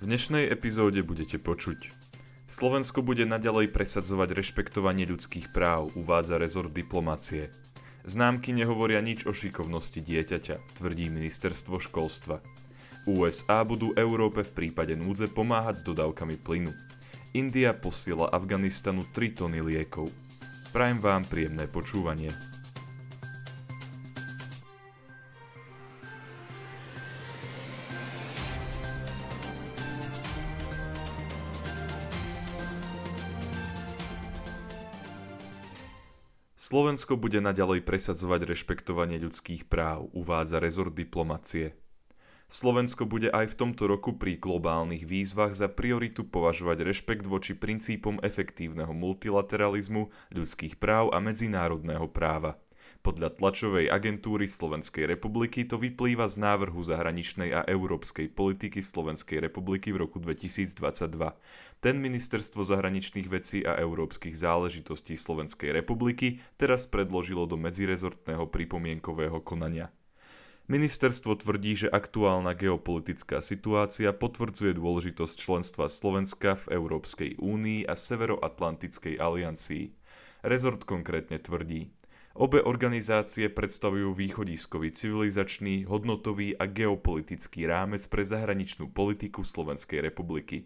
V dnešnej epizóde budete počuť. Slovensko bude naďalej presadzovať rešpektovanie ľudských práv, uvádza rezort diplomácie. Známky nehovoria nič o šikovnosti dieťaťa, tvrdí ministerstvo školstva. USA budú Európe v prípade núdze pomáhať s dodávkami plynu. India posiela Afganistanu 3 tony liekov. Prajem vám príjemné počúvanie. Slovensko bude naďalej presadzovať rešpektovanie ľudských práv, uvádza rezort diplomacie. Slovensko bude aj v tomto roku pri globálnych výzvach za prioritu považovať rešpekt voči princípom efektívneho multilateralizmu, ľudských práv a medzinárodného práva. Podľa tlačovej agentúry Slovenskej republiky to vyplýva z návrhu zahraničnej a európskej politiky Slovenskej republiky v roku 2022. Ten ministerstvo zahraničných vecí a európskych záležitostí Slovenskej republiky teraz predložilo do medzirezortného pripomienkového konania. Ministerstvo tvrdí, že aktuálna geopolitická situácia potvrdzuje dôležitosť členstva Slovenska v Európskej únii a Severoatlantickej aliancii. Rezort konkrétne tvrdí, Obe organizácie predstavujú východiskový civilizačný, hodnotový a geopolitický rámec pre zahraničnú politiku Slovenskej republiky.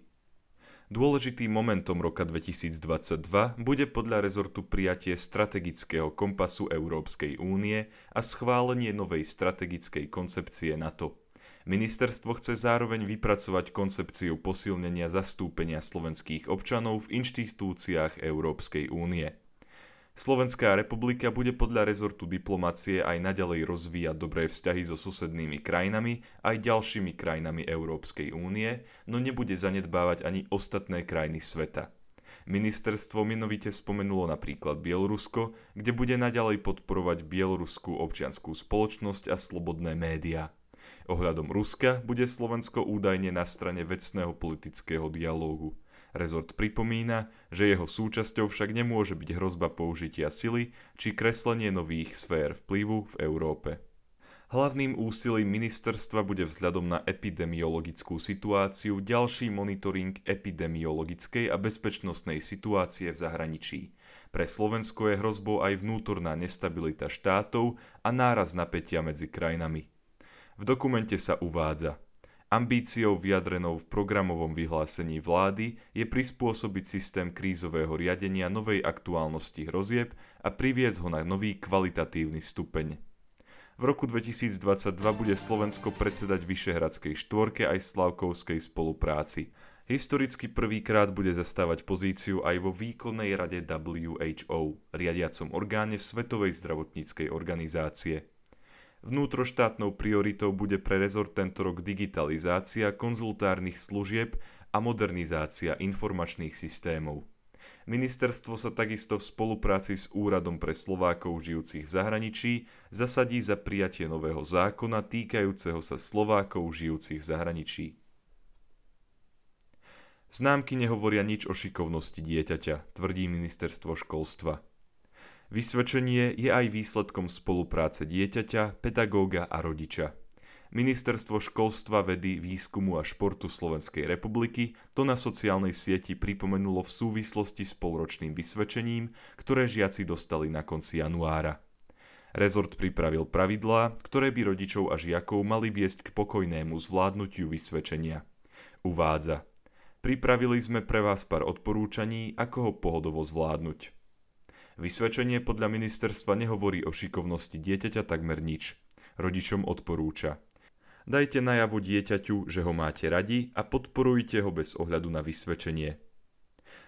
Dôležitým momentom roka 2022 bude podľa rezortu prijatie strategického kompasu Európskej únie a schválenie novej strategickej koncepcie NATO. Ministerstvo chce zároveň vypracovať koncepciu posilnenia zastúpenia slovenských občanov v inštitúciách Európskej únie. Slovenská republika bude podľa rezortu diplomácie aj naďalej rozvíjať dobré vzťahy so susednými krajinami aj ďalšími krajinami Európskej únie, no nebude zanedbávať ani ostatné krajiny sveta. Ministerstvo minovite spomenulo napríklad Bielorusko, kde bude naďalej podporovať bieloruskú občianskú spoločnosť a slobodné médiá. Ohľadom Ruska bude Slovensko údajne na strane vecného politického dialógu. Rezort pripomína, že jeho súčasťou však nemôže byť hrozba použitia sily či kreslenie nových sfér vplyvu v Európe. Hlavným úsilím ministerstva bude vzhľadom na epidemiologickú situáciu ďalší monitoring epidemiologickej a bezpečnostnej situácie v zahraničí. Pre Slovensko je hrozbou aj vnútorná nestabilita štátov a náraz napätia medzi krajinami. V dokumente sa uvádza – Ambíciou vyjadrenou v programovom vyhlásení vlády je prispôsobiť systém krízového riadenia novej aktuálnosti hrozieb a priviesť ho na nový kvalitatívny stupeň. V roku 2022 bude Slovensko predsedať Vyšehradskej štvorke aj Slavkovskej spolupráci. Historicky prvýkrát bude zastávať pozíciu aj vo výkonnej rade WHO, riadiacom orgáne Svetovej zdravotníckej organizácie. Vnútroštátnou prioritou bude pre rezort tento rok digitalizácia konzultárnych služieb a modernizácia informačných systémov. Ministerstvo sa takisto v spolupráci s Úradom pre Slovákov žijúcich v zahraničí zasadí za prijatie nového zákona týkajúceho sa Slovákov žijúcich v zahraničí. Známky nehovoria nič o šikovnosti dieťaťa, tvrdí ministerstvo školstva. Vysvedčenie je aj výsledkom spolupráce dieťaťa, pedagóga a rodiča. Ministerstvo školstva, vedy, výskumu a športu Slovenskej republiky to na sociálnej sieti pripomenulo v súvislosti s polročným vysvedčením, ktoré žiaci dostali na konci januára. Rezort pripravil pravidlá, ktoré by rodičov a žiakov mali viesť k pokojnému zvládnutiu vysvedčenia. Uvádza. Pripravili sme pre vás pár odporúčaní, ako ho pohodovo zvládnuť. Vysvedčenie podľa ministerstva nehovorí o šikovnosti dieťaťa takmer nič. Rodičom odporúča. Dajte najavo dieťaťu, že ho máte radi a podporujte ho bez ohľadu na vysvedčenie.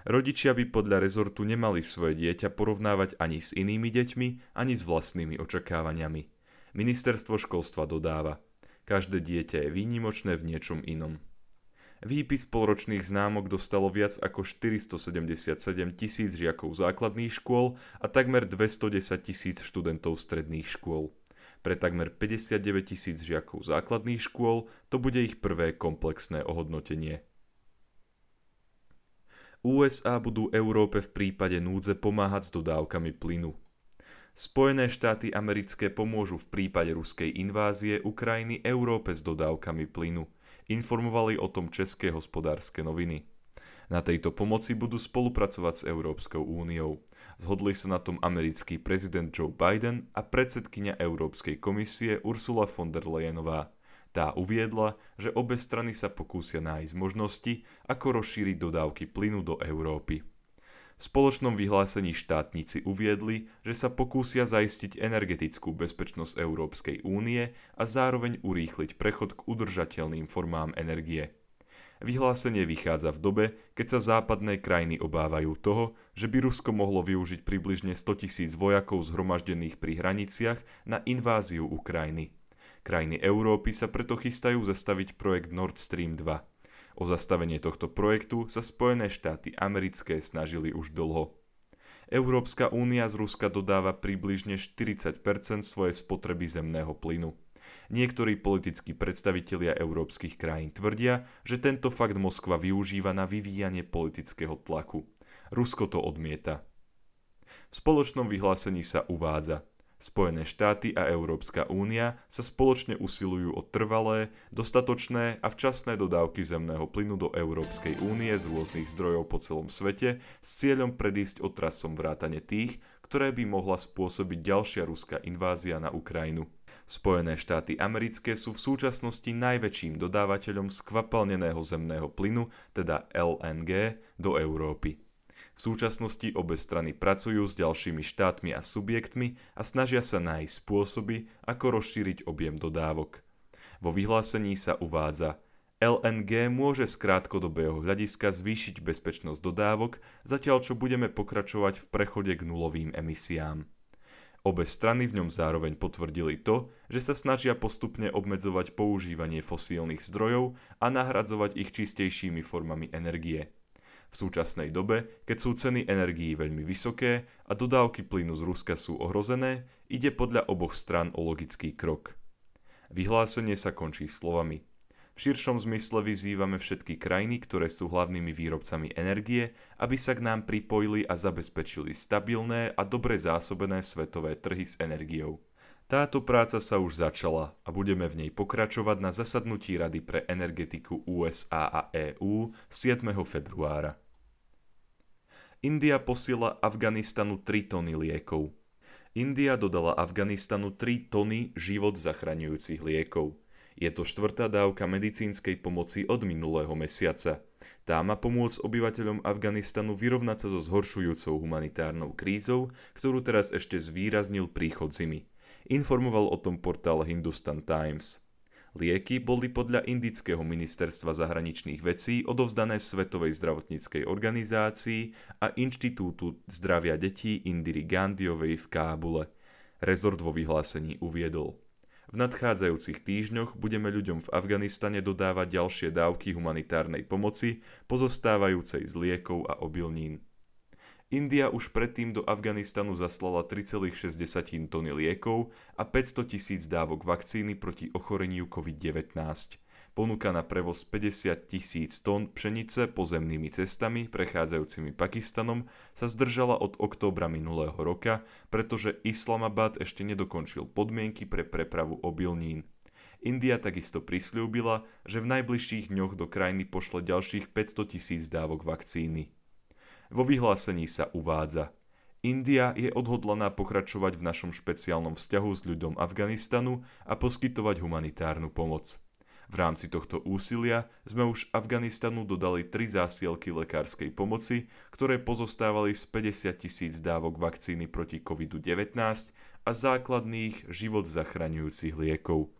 Rodičia by podľa rezortu nemali svoje dieťa porovnávať ani s inými deťmi, ani s vlastnými očakávaniami. Ministerstvo školstva dodáva. Každé dieťa je výnimočné v niečom inom. Výpis polročných známok dostalo viac ako 477 tisíc žiakov základných škôl a takmer 210 tisíc študentov stredných škôl. Pre takmer 59 tisíc žiakov základných škôl to bude ich prvé komplexné ohodnotenie. USA budú Európe v prípade núdze pomáhať s dodávkami plynu. Spojené štáty americké pomôžu v prípade ruskej invázie Ukrajiny Európe s dodávkami plynu – Informovali o tom české hospodárske noviny. Na tejto pomoci budú spolupracovať s Európskou úniou. Zhodli sa na tom americký prezident Joe Biden a predsedkynia Európskej komisie Ursula von der Leyenová. Tá uviedla, že obe strany sa pokúsia nájsť možnosti, ako rozšíriť dodávky plynu do Európy. V spoločnom vyhlásení štátnici uviedli, že sa pokúsia zaistiť energetickú bezpečnosť Európskej únie a zároveň urýchliť prechod k udržateľným formám energie. Vyhlásenie vychádza v dobe, keď sa západné krajiny obávajú toho, že by Rusko mohlo využiť približne 100 tisíc vojakov zhromaždených pri hraniciach na inváziu Ukrajiny. Krajiny Európy sa preto chystajú zastaviť projekt Nord Stream 2. O zastavenie tohto projektu sa Spojené štáty americké snažili už dlho. Európska únia z Ruska dodáva približne 40% svojej spotreby zemného plynu. Niektorí politickí predstavitelia európskych krajín tvrdia, že tento fakt Moskva využíva na vyvíjanie politického tlaku. Rusko to odmieta. V spoločnom vyhlásení sa uvádza Spojené štáty a Európska únia sa spoločne usilujú o trvalé, dostatočné a včasné dodávky zemného plynu do Európskej únie z rôznych zdrojov po celom svete s cieľom predísť otrasom vrátane tých, ktoré by mohla spôsobiť ďalšia ruská invázia na Ukrajinu. Spojené štáty americké sú v súčasnosti najväčším dodávateľom skvapalneného zemného plynu, teda LNG, do Európy. V súčasnosti obe strany pracujú s ďalšími štátmi a subjektmi a snažia sa nájsť spôsoby, ako rozšíriť objem dodávok. Vo vyhlásení sa uvádza LNG môže z krátkodobého hľadiska zvýšiť bezpečnosť dodávok, zatiaľ čo budeme pokračovať v prechode k nulovým emisiám. Obe strany v ňom zároveň potvrdili to, že sa snažia postupne obmedzovať používanie fosílnych zdrojov a nahradzovať ich čistejšími formami energie. V súčasnej dobe, keď sú ceny energií veľmi vysoké a dodávky plynu z Ruska sú ohrozené, ide podľa oboch strán o logický krok. Vyhlásenie sa končí slovami – v širšom zmysle vyzývame všetky krajiny, ktoré sú hlavnými výrobcami energie, aby sa k nám pripojili a zabezpečili stabilné a dobre zásobené svetové trhy s energiou. Táto práca sa už začala a budeme v nej pokračovať na zasadnutí Rady pre energetiku USA a EÚ 7. februára. India posiela Afganistanu 3 tony liekov. India dodala Afganistanu 3 tony život zachraňujúcich liekov – je to štvrtá dávka medicínskej pomoci od minulého mesiaca. Tá má pomôcť obyvateľom Afganistanu vyrovnať sa so zhoršujúcou humanitárnou krízou, ktorú teraz ešte zvýraznil príchod zimy. Informoval o tom portál Hindustan Times. Lieky boli podľa indického ministerstva zahraničných vecí odovzdané Svetovej zdravotníckej organizácii a Inštitútu zdravia detí Indiry Gandhiovej v Kábule. Rezort vo vyhlásení uviedol. V nadchádzajúcich týždňoch budeme ľuďom v Afganistane dodávať ďalšie dávky humanitárnej pomoci, pozostávajúcej z liekov a obilnín. India už predtým do Afganistanu zaslala 3,6 tony liekov a 500 tisíc dávok vakcíny proti ochoreniu COVID-19 ponuka na prevoz 50 tisíc tón pšenice pozemnými cestami prechádzajúcimi Pakistanom sa zdržala od októbra minulého roka, pretože Islamabad ešte nedokončil podmienky pre prepravu obilnín. India takisto prislúbila, že v najbližších dňoch do krajiny pošle ďalších 500 tisíc dávok vakcíny. Vo vyhlásení sa uvádza India je odhodlaná pokračovať v našom špeciálnom vzťahu s ľuďom Afganistanu a poskytovať humanitárnu pomoc. V rámci tohto úsilia sme už Afganistanu dodali tri zásielky lekárskej pomoci, ktoré pozostávali z 50 tisíc dávok vakcíny proti COVID-19 a základných život zachraňujúcich liekov.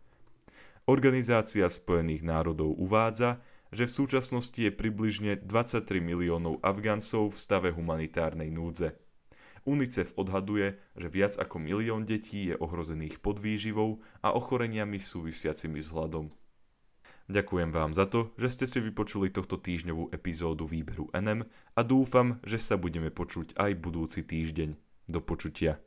Organizácia Spojených národov uvádza, že v súčasnosti je približne 23 miliónov Afgáncov v stave humanitárnej núdze. UNICEF odhaduje, že viac ako milión detí je ohrozených podvýživou a ochoreniami súvisiacimi s hladom. Ďakujem vám za to, že ste si vypočuli tohto týždňovú epizódu výberu NM a dúfam, že sa budeme počuť aj budúci týždeň. Do počutia.